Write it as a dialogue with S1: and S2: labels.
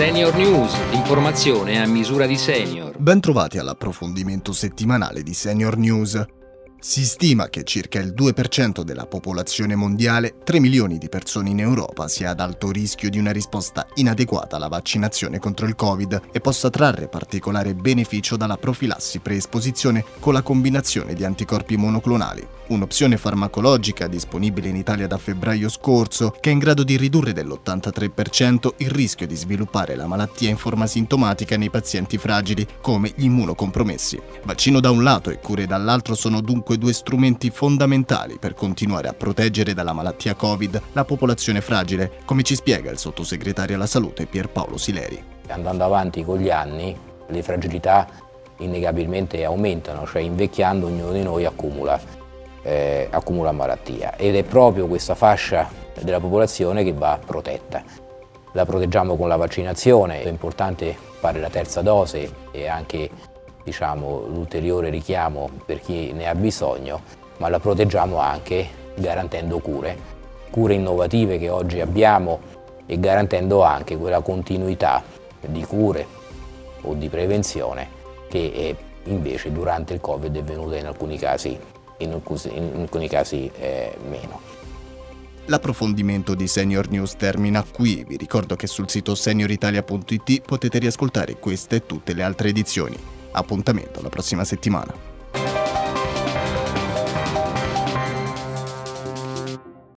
S1: Senior News, l'informazione a misura di senior.
S2: Bentrovati all'approfondimento settimanale di Senior News. Si stima che circa il 2% della popolazione mondiale, 3 milioni di persone in Europa, sia ad alto rischio di una risposta inadeguata alla vaccinazione contro il Covid e possa trarre particolare beneficio dalla profilassi preesposizione con la combinazione di anticorpi monoclonali, un'opzione farmacologica disponibile in Italia da febbraio scorso che è in grado di ridurre dell'83% il rischio di sviluppare la malattia in forma sintomatica nei pazienti fragili come gli immunocompromessi. Vaccino da un lato e cure dall'altro sono dunque due strumenti fondamentali per continuare a proteggere dalla malattia Covid la popolazione fragile, come ci spiega il sottosegretario alla salute Pierpaolo Sileri.
S3: Andando avanti con gli anni, le fragilità innegabilmente aumentano, cioè invecchiando ognuno di noi accumula, eh, accumula malattia. Ed è proprio questa fascia della popolazione che va protetta. La proteggiamo con la vaccinazione, è importante fare la terza dose e anche diciamo, l'ulteriore richiamo per chi ne ha bisogno, ma la proteggiamo anche garantendo cure, cure innovative che oggi abbiamo e garantendo anche quella continuità di cure o di prevenzione che invece durante il Covid è venuta in alcuni casi, in alcuni, in alcuni casi eh, meno.
S2: L'approfondimento di Senior News termina qui. Vi ricordo che sul sito senioritalia.it potete riascoltare queste e tutte le altre edizioni. Appuntamento la prossima settimana.